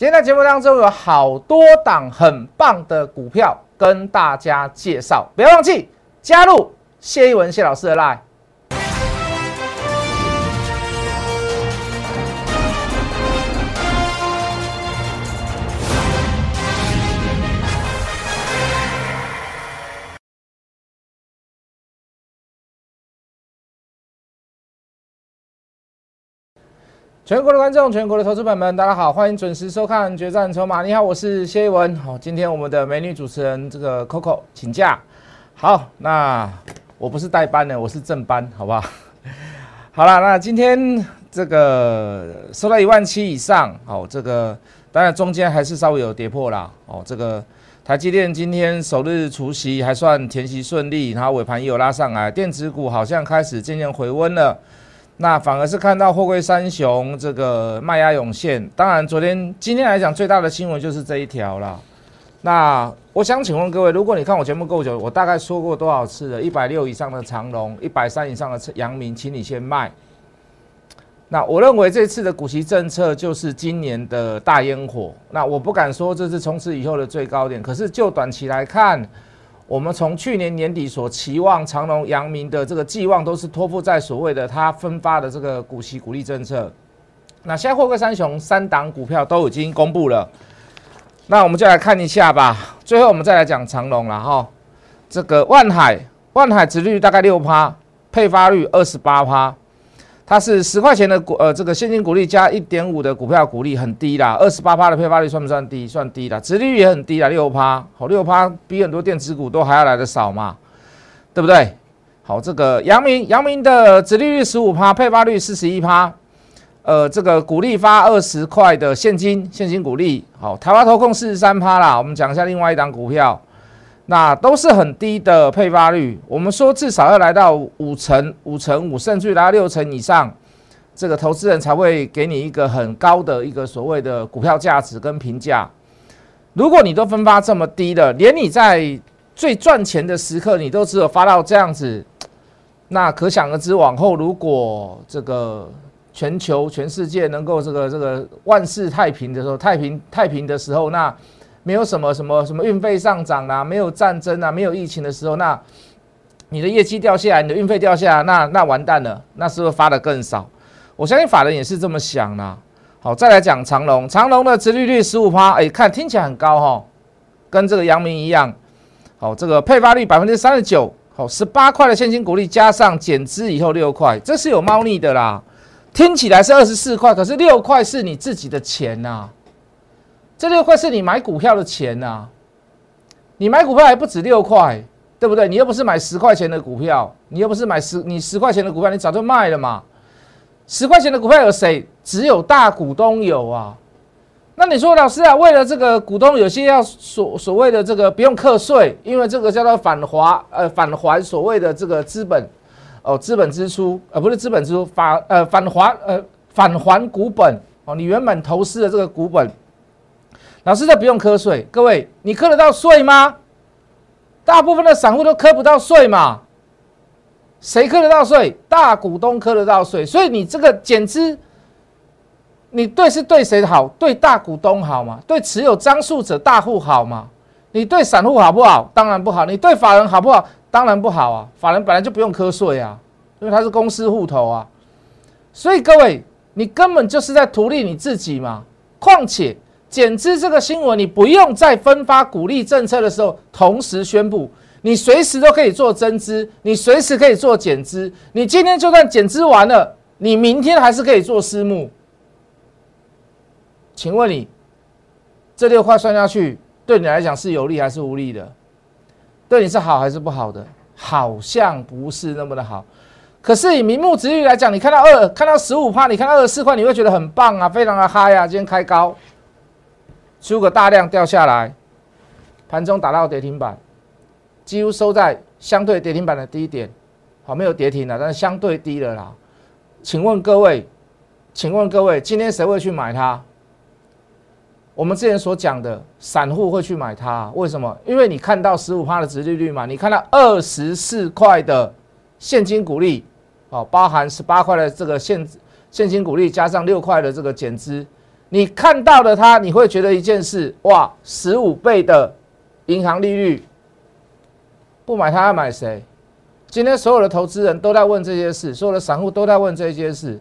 今天在节目当中有好多档很棒的股票跟大家介绍，不要忘记加入谢一文谢老师的 line。全国的观众，全国的投资朋友们，大家好，欢迎准时收看《决战筹码》。你好，我是谢一文。好，今天我们的美女主持人这个 Coco 请假。好，那我不是代班的，我是正班，好不好？好了，那今天这个收到一万七以上，好，这个当然中间还是稍微有跌破啦。哦，这个台积电今天首日除夕还算填息顺利，然后尾盘也有拉上来，电子股好像开始渐渐回温了。那反而是看到货柜三雄这个卖压涌现，当然昨天、今天来讲最大的新闻就是这一条了。那我想请问各位，如果你看我节目够久，我大概说过多少次了？一百六以上的长龙，一百三以上的阳明，请你先卖。那我认为这次的股息政策就是今年的大烟火。那我不敢说这是从此以后的最高点，可是就短期来看。我们从去年年底所期望长隆、阳明的这个寄望，都是托付在所谓的它分发的这个股息股利政策。那现在货柜三雄三档股票都已经公布了，那我们就来看一下吧。最后我们再来讲长隆了哈。这个万海，万海殖率大概六趴，配发率二十八趴。它是十块钱的股，呃，这个现金股利加一点五的股票股利很低啦，二十八趴的配发率算不算低？算低啦，殖利率也很低啦，六趴，好，六趴比很多电子股都还要来的少嘛，对不对？好，这个阳明，阳明的殖利率十五趴，配发率四十一趴，呃，这个股利发二十块的现金，现金股利，好，台湾投控四十三趴啦，我们讲一下另外一档股票。那都是很低的配发率，我们说至少要来到五成、五成五，甚至来到六成以上，这个投资人才会给你一个很高的一个所谓的股票价值跟评价。如果你都分发这么低的，连你在最赚钱的时刻，你都只有发到这样子，那可想而知，往后如果这个全球、全世界能够这个这个万事太平的时候，太平太平的时候，那。没有什么什么什么运费上涨啊，没有战争啊，没有疫情的时候，那你的业绩掉下来，你的运费掉下来，那那完蛋了，那是不是发的更少？我相信法人也是这么想的。好，再来讲长隆，长隆的殖利率十五趴，哎，看听起来很高哈，跟这个阳明一样。好，这个配发率百分之三十九，好，十八块的现金股利加上减资以后六块，这是有猫腻的啦。听起来是二十四块，可是六块是你自己的钱呐。这六块是你买股票的钱呐，你买股票还不止六块，对不对？你又不是买十块钱的股票，你又不是买十你十块钱的股票，你早就卖了嘛。十块钱的股票有谁？只有大股东有啊。那你说老师啊，为了这个股东有些要所所谓的这个不用课税，因为这个叫做返还呃返还所谓的这个资本哦资本支出呃不是资本支出返呃返还呃返还股本哦你原本投资的这个股本。老师，这不用瞌税，各位，你磕得到税吗？大部分的散户都磕不到税嘛。谁磕得到税？大股东磕得到税，所以你这个减资，你对是对谁好？对大股东好吗？对持有张数者大户好吗？你对散户好不好？当然不好。你对法人好不好？当然不好啊。法人本来就不用瞌税啊，因为他是公司户头啊。所以各位，你根本就是在图利你自己嘛。况且。减资这个新闻，你不用在分发鼓励政策的时候同时宣布，你随时都可以做增资，你随时可以做减资。你今天就算减资完了，你明天还是可以做私募。请问你这六块算下去，对你来讲是有利还是无利的？对你是好还是不好的？好像不是那么的好。可是以名目值率来讲，你看到二，看到十五趴，你看到二十四块，你会觉得很棒啊，非常的嗨啊，今天开高。出个大量掉下来，盘中打到跌停板，几乎收在相对跌停板的低点，好，没有跌停了，但是相对低了啦。请问各位，请问各位，今天谁会去买它？我们之前所讲的散户会去买它，为什么？因为你看到十五趴的殖利率嘛，你看到二十四块的现金股利，哦，包含十八块的这个现现金股利，加上六块的这个减资。你看到了它，你会觉得一件事，哇，十五倍的银行利率，不买它要买谁？今天所有的投资人都在问这些事，所有的散户都在问这些事。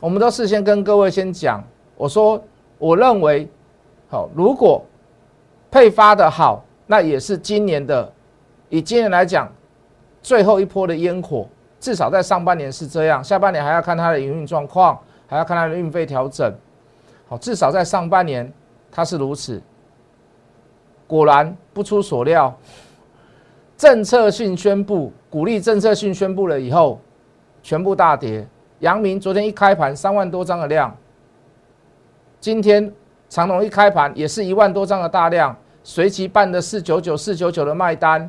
我们都事先跟各位先讲，我说我认为，好，如果配发的好，那也是今年的，以今年来讲，最后一波的烟火，至少在上半年是这样，下半年还要看它的营运状况，还要看它的运费调整。至少在上半年它是如此。果然不出所料，政策性宣布，鼓励政策性宣布了以后，全部大跌。阳明昨天一开盘三万多张的量，今天长隆一开盘也是一万多张的大量，随即办的四九九四九九的卖单，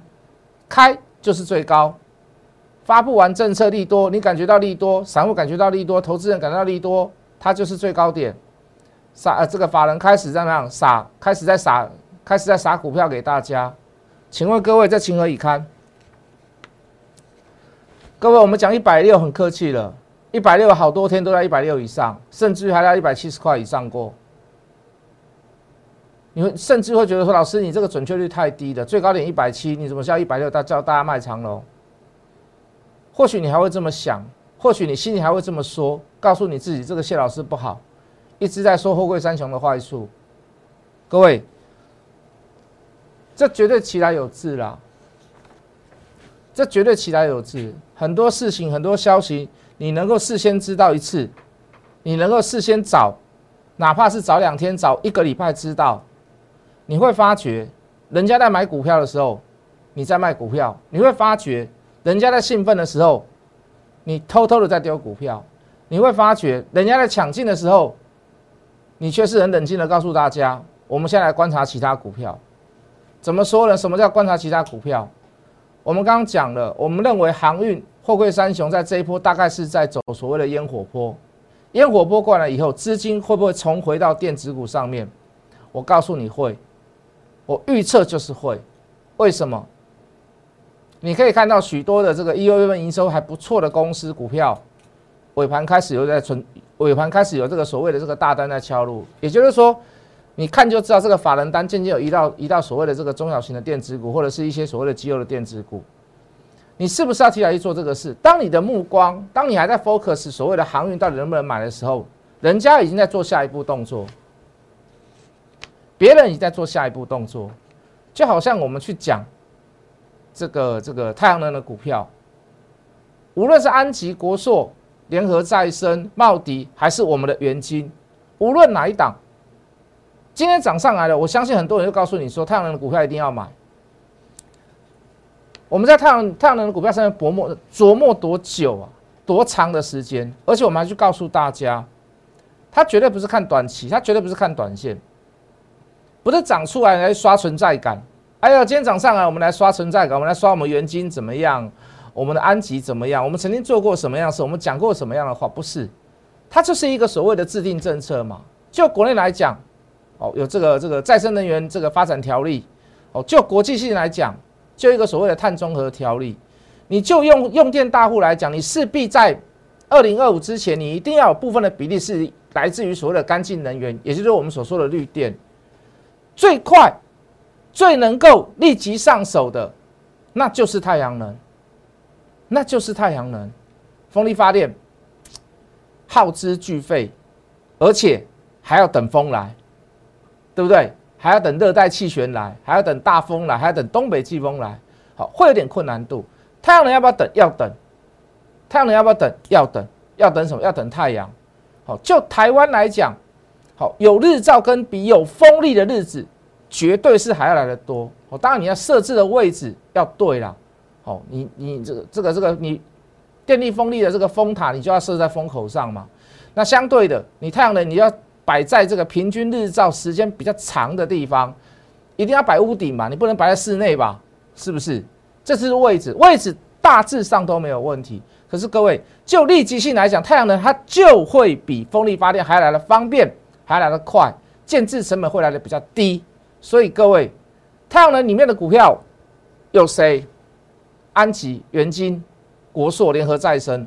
开就是最高。发布完政策利多，你感觉到利多，散户感觉到利多，投资人感觉到利多，它就是最高点。撒呃，这个法人开始怎么样撒？开始在撒，开始在撒股票给大家。请问各位，这情何以堪？各位，我们讲一百六很客气了。一百六好多天都在一百六以上，甚至于还在一百七十块以上过。你会甚至会觉得说，老师你这个准确率太低了，最高点一百七，你怎么叫一百六？大叫大家卖长喽？或许你还会这么想，或许你心里还会这么说，告诉你自己这个谢老师不好，一直在说货柜三雄的坏处。各位，这绝对其来有自啦，这绝对其来有自，很多事情，很多消息。你能够事先知道一次，你能够事先早，哪怕是早两天、早一个礼拜知道，你会发觉，人家在买股票的时候，你在卖股票；你会发觉，人家在兴奋的时候，你偷偷的在丢股票；你会发觉，人家在抢进的时候，你却是很冷静的告诉大家，我们现在来观察其他股票。怎么说呢？什么叫观察其他股票？我们刚刚讲了，我们认为航运。货柜三雄在这一波大概是在走所谓的烟火波，烟火波过来以后，资金会不会重回到电子股上面？我告诉你会，我预测就是会。为什么？你可以看到许多的这个一月份营收还不错的公司股票，尾盘开始又在存，尾盘开始有这个所谓的这个大单在敲入，也就是说，你看就知道这个法人单渐渐有移到移到所谓的这个中小型的电子股，或者是一些所谓的肌肉的电子股。你是不是要提来去做这个事？当你的目光，当你还在 focus 所谓的航运到底能不能买的时候，人家已经在做下一步动作，别人已经在做下一步动作，就好像我们去讲这个这个太阳能的股票，无论是安吉、国硕、联合再生、茂迪，还是我们的元金，无论哪一档，今天涨上来了，我相信很多人就告诉你说，太阳能的股票一定要买。我们在太阳太阳能的股票上面琢磨琢磨多久啊？多长的时间？而且我们还去告诉大家，它绝对不是看短期，它绝对不是看短线，不是涨出来来刷存在感。哎呀，今天涨上来，我们来刷存在感，我们来刷我们元金怎么样？我们的安吉怎么样？我们曾经做过什么样事？我们讲过什么样的话？不是，它就是一个所谓的制定政策嘛。就国内来讲，哦，有这个这个再生能源这个发展条例，哦，就国际性来讲。就一个所谓的碳中和条例，你就用用电大户来讲，你势必在二零二五之前，你一定要有部分的比例是来自于所谓的干净能源，也就是我们所说的绿电。最快、最能够立即上手的，那就是太阳能，那就是太阳能，风力发电耗资巨费，而且还要等风来，对不对？还要等热带气旋来，还要等大风来，还要等东北季风来，好，会有点困难度。太阳能要不要等？要等。太阳能要不要等？要等。要等什么？要等太阳。好，就台湾来讲，好，有日照跟比有风力的日子，绝对是还要来的多。哦，当然你要设置的位置要对啦。好，你你这个这个这个你电力风力的这个风塔，你就要设在风口上嘛。那相对的，你太阳能你要。摆在这个平均日照时间比较长的地方，一定要摆屋顶嘛？你不能摆在室内吧？是不是？这是位置，位置大致上都没有问题。可是各位，就立即性来讲，太阳能它就会比风力发电还来的方便，还来的快，建制成本会来的比较低。所以各位，太阳能里面的股票有谁？安吉、元金、国硕、联合再生，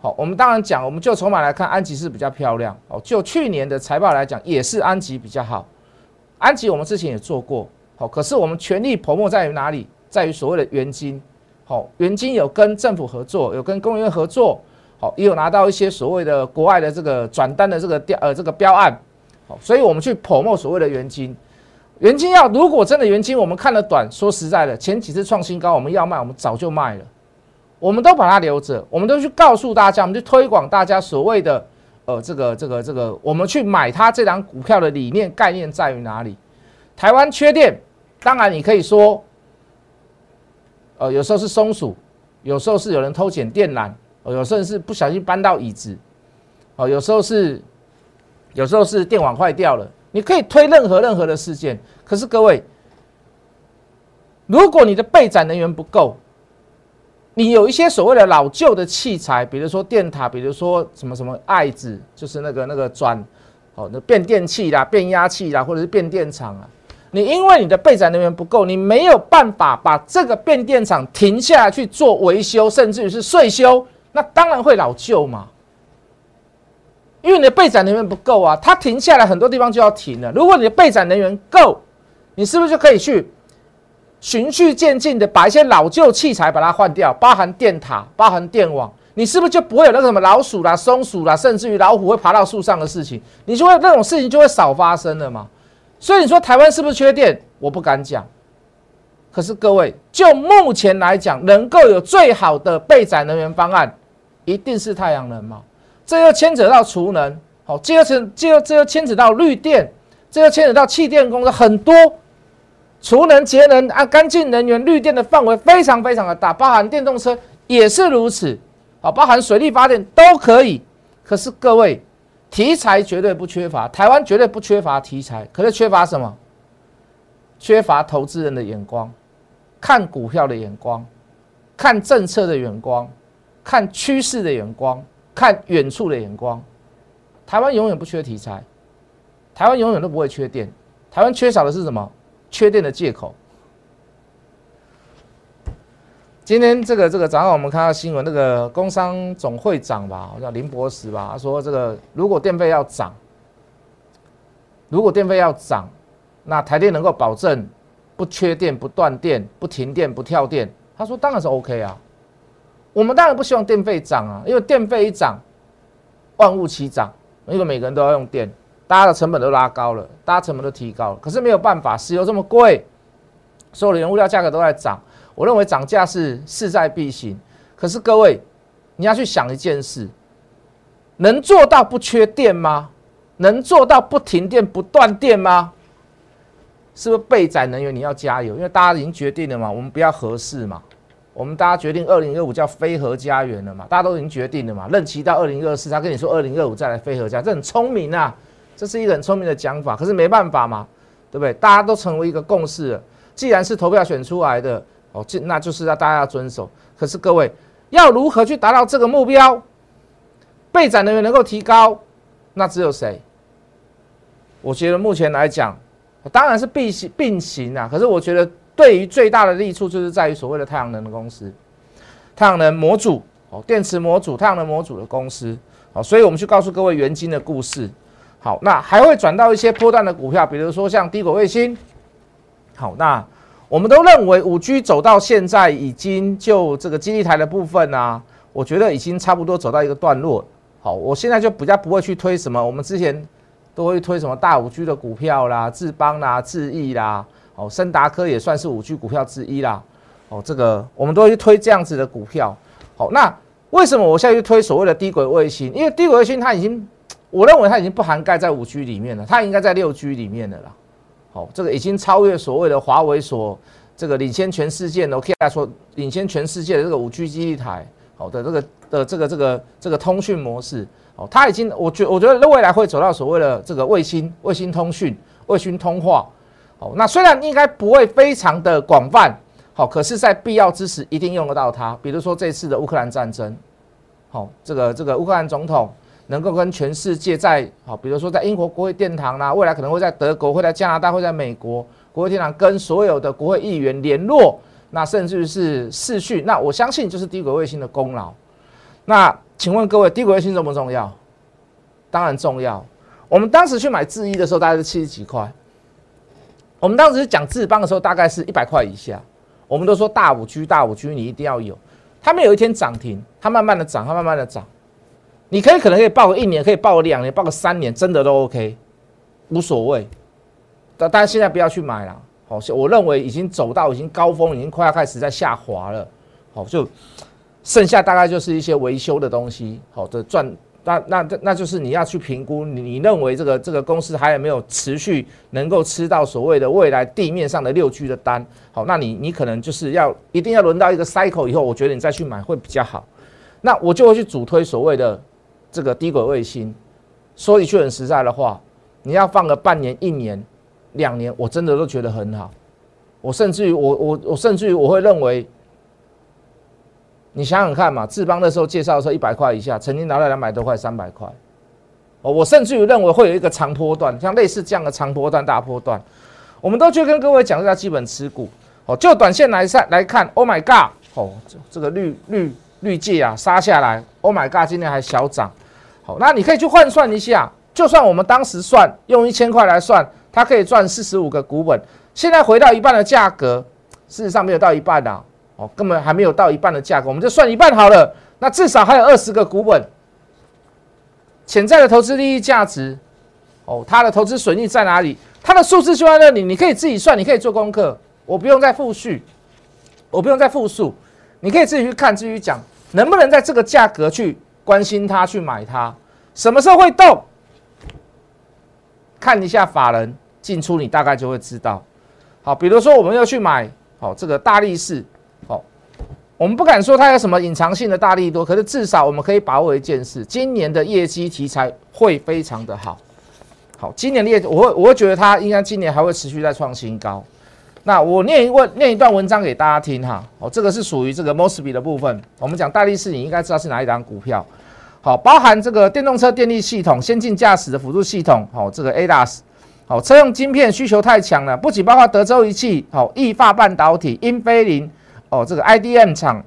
好，我们当然讲，我们就筹码来看，安吉是比较漂亮哦。就去年的财报来讲，也是安吉比较好。安吉我们之前也做过，好，可是我们全力泡沫在于哪里？在于所谓的元金。好，元金有跟政府合作，有跟工业合作，好，也有拿到一些所谓的国外的这个转单的这个调呃这个标案。好，所以我们去泡沫所谓的元金。元金要如果真的元金，我们看了短，说实在的，前几次创新高，我们要卖，我们早就卖了，我们都把它留着，我们都去告诉大家，我们去推广大家所谓的呃这个这个这个，我们去买它这张股票的理念概念在于哪里？台湾缺电，当然你可以说，呃有时候是松鼠，有时候是有人偷捡电缆，哦有时候是不小心搬到椅子，哦有时候是有时候是电网坏掉了。你可以推任何任何的事件，可是各位，如果你的备载能源不够，你有一些所谓的老旧的器材，比如说电塔，比如说什么什么爱子，就是那个那个转哦，那变电器啦、变压器啦，或者是变电厂啊，你因为你的备载能源不够，你没有办法把这个变电厂停下来去做维修，甚至于是税修，那当然会老旧嘛。因为你的备载能源不够啊，它停下来很多地方就要停了。如果你的备载能源够，你是不是就可以去循序渐进的把一些老旧器材把它换掉，包含电塔、包含电网，你是不是就不会有那个什么老鼠啦、松鼠啦，甚至于老虎会爬到树上的事情？你就会那种事情就会少发生了嘛。所以你说台湾是不是缺电？我不敢讲。可是各位，就目前来讲，能够有最好的备载能源方案，一定是太阳能嘛。这又牵扯到储能，好，这又牵，这又这又牵扯到绿电，这又牵扯到气电公司很多，储能、节能啊，干净能源、绿电的范围非常非常的大，包含电动车也是如此，好，包含水力发电都可以。可是各位，题材绝对不缺乏，台湾绝对不缺乏题材，可是缺乏什么？缺乏投资人的眼光，看股票的眼光，看政策的眼光，看趋势的眼光。看远处的眼光，台湾永远不缺题材，台湾永远都不会缺电，台湾缺少的是什么？缺电的借口。今天这个这个早上我们看到新闻，那个工商总会长吧，好像林博士吧，他说这个如果电费要涨，如果电费要涨，那台电能够保证不缺电、不断电、不停电、不跳电，他说当然是 OK 啊。我们当然不希望电费涨啊，因为电费一涨，万物齐涨，因为每个人都要用电，大家的成本都拉高了，大家成本都提高了。可是没有办法，石油这么贵，所有的原物料价格都在涨。我认为涨价是势在必行。可是各位，你要去想一件事：能做到不缺电吗？能做到不停电、不断电吗？是不是备载能源你要加油？因为大家已经决定了嘛，我们不要合适嘛。我们大家决定二零二五叫飞核家园了嘛？大家都已经决定了嘛？任期到二零二四，他跟你说二零二五再来飞核家，这很聪明啊！这是一个很聪明的讲法。可是没办法嘛，对不对？大家都成为一个共识了。既然是投票选出来的，哦，这那就是要大家要遵守。可是各位要如何去达到这个目标？备载能源能够提高，那只有谁？我觉得目前来讲，当然是并行并行啊。可是我觉得。对于最大的利处就是在于所谓的太阳能的公司，太阳能模组哦，电池模组、太阳能模组的公司好，所以我们去告诉各位元金的故事。好，那还会转到一些波段的股票，比如说像低轨卫星。好，那我们都认为五 G 走到现在已经就这个基地台的部分啊，我觉得已经差不多走到一个段落。好，我现在就比较不会去推什么，我们之前都会推什么大五 G 的股票啦、智邦啦、智毅啦。哦，森达科也算是五 G 股票之一啦。哦，这个我们都会推这样子的股票。好，那为什么我现在去推所谓的低轨卫星？因为低轨卫星它已经，我认为它已经不涵盖在五 G 里面了，它应该在六 G 里面的啦。好，这个已经超越所谓的华为所这个领先全世界的可以来说，领先全世界的这个五 G 基地台好的这个的这个这个这个通讯模式。哦，它已经，我觉我觉得未来会走到所谓的这个卫星卫星通讯、卫星通话。好，那虽然应该不会非常的广泛，好，可是，在必要之时一定用得到它。比如说这次的乌克兰战争，好，这个这个乌克兰总统能够跟全世界在好，比如说在英国国会殿堂啦，未来可能会在德国、会在加拿大、会在美国国会殿堂跟所有的国会议员联络，那甚至是视讯，那我相信就是低轨卫星的功劳。那请问各位，低轨卫星重不重要？当然重要。我们当时去买制衣的时候，大概是七十几块。我们当时讲智邦的时候，大概是一百块以下。我们都说大五 G，大五 G 你一定要有。它们有一天涨停，它慢慢的涨，它慢慢的涨。你可以可能可以报个一年，可以报个两年，报个三年，真的都 OK，无所谓。但但是现在不要去买了。好，我认为已经走到已经高峰，已经快要开始在下滑了。好，就剩下大概就是一些维修的东西。好的赚。那那那就是你要去评估，你你认为这个这个公司还有没有持续能够吃到所谓的未来地面上的六 G 的单？好，那你你可能就是要一定要轮到一个 cycle 以后，我觉得你再去买会比较好。那我就会去主推所谓的这个低轨卫星。说一句很实在的话，你要放个半年、一年、两年，我真的都觉得很好。我甚至于我我我甚至于我会认为。你想想看嘛，志邦那时候介绍的时候一百块以下，曾经拿到两百多块、三百块。哦，我甚至于认为会有一个长波段，像类似这样的长波段、大波段，我们都去跟各位讲一下基本持股。哦，就短线来看来看，Oh my God！哦，这个绿绿绿界啊杀下来，Oh my God！今天还小涨。好，那你可以去换算一下，就算我们当时算用一千块来算，它可以赚四十五个股本。现在回到一半的价格，事实上没有到一半啊。哦，根本还没有到一半的价格，我们就算一半好了。那至少还有二十个股本，潜在的投资利益价值，哦，它的投资损益在哪里？它的数字就在那里，你可以自己算，你可以做功课，我不用再复述，我不用再复述，你可以自己去看，自己讲，能不能在这个价格去关心它，去买它？什么时候会动？看一下法人进出，你大概就会知道。好，比如说我们要去买，好，这个大力士。我们不敢说它有什么隐藏性的大力多，可是至少我们可以把握一件事：今年的业绩题材会非常的好。好，今年的业，我会我会觉得它应该今年还会持续在创新高。那我念一问念一段文章给大家听哈。哦，这个是属于这个 Mosby 的部分。我们讲大力士，你应该知道是哪一档股票。好，包含这个电动车电力系统、先进驾驶的辅助系统。好，这个 ADAS。好，车用晶片需求太强了，不仅包括德州仪器、好易发半导体、英飞凌。哦，这个 IDM 厂，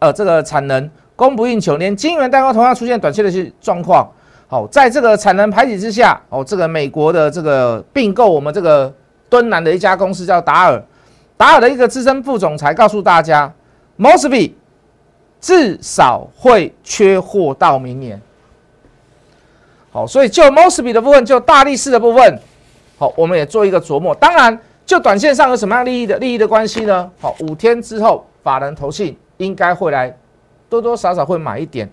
呃，这个产能供不应求，连晶圆代工同样出现短缺的些状况。好，在这个产能排挤之下，哦，这个美国的这个并购我们这个敦南的一家公司叫达尔，达尔的一个资深副总裁告诉大家，Mosby 至少会缺货到明年。好，所以就 Mosby 的部分，就大力士的部分，好，我们也做一个琢磨。当然。就短线上有什么样利益的利益的关系呢？好，五天之后法人投信应该会来多多少少会买一点。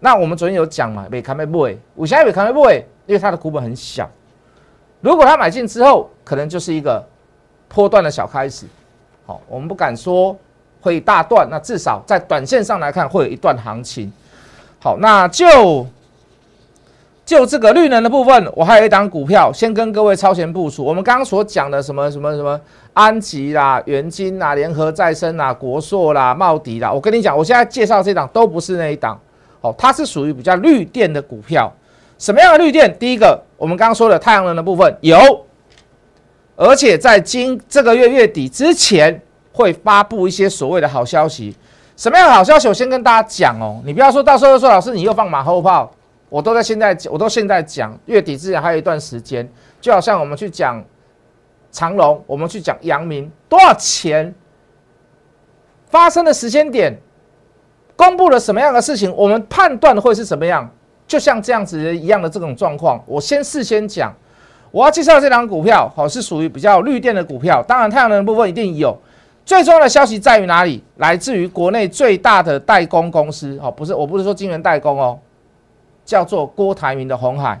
那我们昨天有讲嘛，美康美不会，五千美康美不会，因为它的股本很小。如果他买进之后，可能就是一个波段的小开始。好，我们不敢说会大段，那至少在短线上来看会有一段行情。好，那就。就这个绿能的部分，我还有一档股票，先跟各位超前部署。我们刚刚所讲的什么什么什么安吉啦、元金啦、联合再生啦、国硕啦、茂迪啦，我跟你讲，我现在介绍这档都不是那一档，哦，它是属于比较绿电的股票。什么样的绿电？第一个，我们刚刚说的太阳能的部分有，而且在今这个月月底之前会发布一些所谓的好消息。什么样的好消息？我先跟大家讲哦，你不要说到时候说老师你又放马后炮。我都在现在，我都现在讲月底之前还有一段时间，就好像我们去讲长隆，我们去讲阳明多少钱，发生的时间点，公布了什么样的事情，我们判断会是什么样，就像这样子一样的这种状况，我先事先讲，我要介绍这张股票，好是属于比较绿电的股票，当然太阳能部分一定有，最重要的消息在于哪里？来自于国内最大的代工公司，好不是，我不是说晶圆代工哦。叫做郭台铭的红海，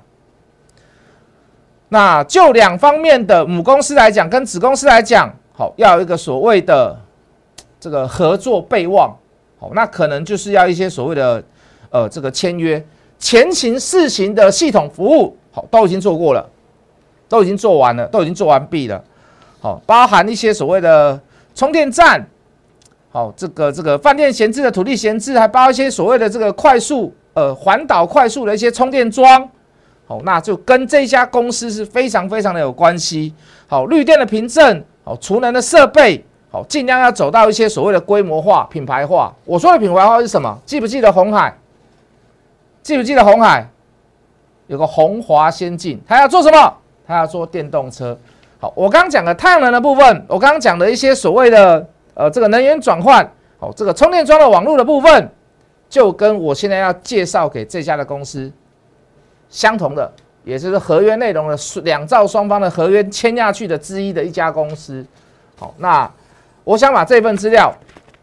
那就两方面的母公司来讲，跟子公司来讲，好要有一个所谓的这个合作备忘，好，那可能就是要一些所谓的呃这个签约前行试行的系统服务，好都已经做过了，都已经做完了，都已经做完毕了，好，包含一些所谓的充电站，好这个这个饭店闲置的土地闲置，还包一些所谓的这个快速。呃，环岛快速的一些充电桩，好，那就跟这家公司是非常非常的有关系。好，绿电的凭证，好，储能的设备，好，尽量要走到一些所谓的规模化、品牌化。我说的品牌化是什么？记不记得红海？记不记得红海有个红华先进，它要做什么？它要做电动车。好，我刚刚讲的太阳能的部分，我刚刚讲的一些所谓的呃这个能源转换，好，这个充电桩的网络的部分，就跟我现在要介绍给这家的公司相同的。也就是合约内容的两造双方的合约签下去的之一的一家公司。好，那我想把这份资料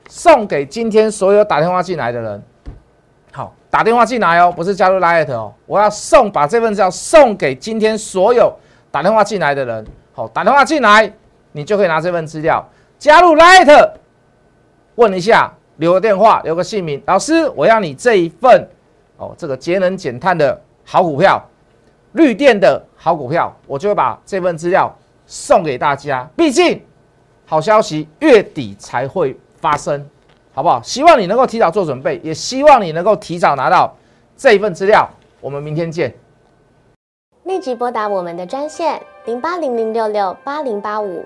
送给今天所有打电话进来的人。好，打电话进来哦，不是加入 Light 哦，我要送把这份资料送给今天所有打电话进来的人。好，打电话进来，你就可以拿这份资料加入 Light，问一下，留个电话，留个姓名，老师，我要你这一份哦，这个节能减碳的好股票。绿电的好股票，我就会把这份资料送给大家。毕竟，好消息月底才会发生，好不好？希望你能够提早做准备，也希望你能够提早拿到这一份资料。我们明天见。立即拨打我们的专线零八零零六六八零八五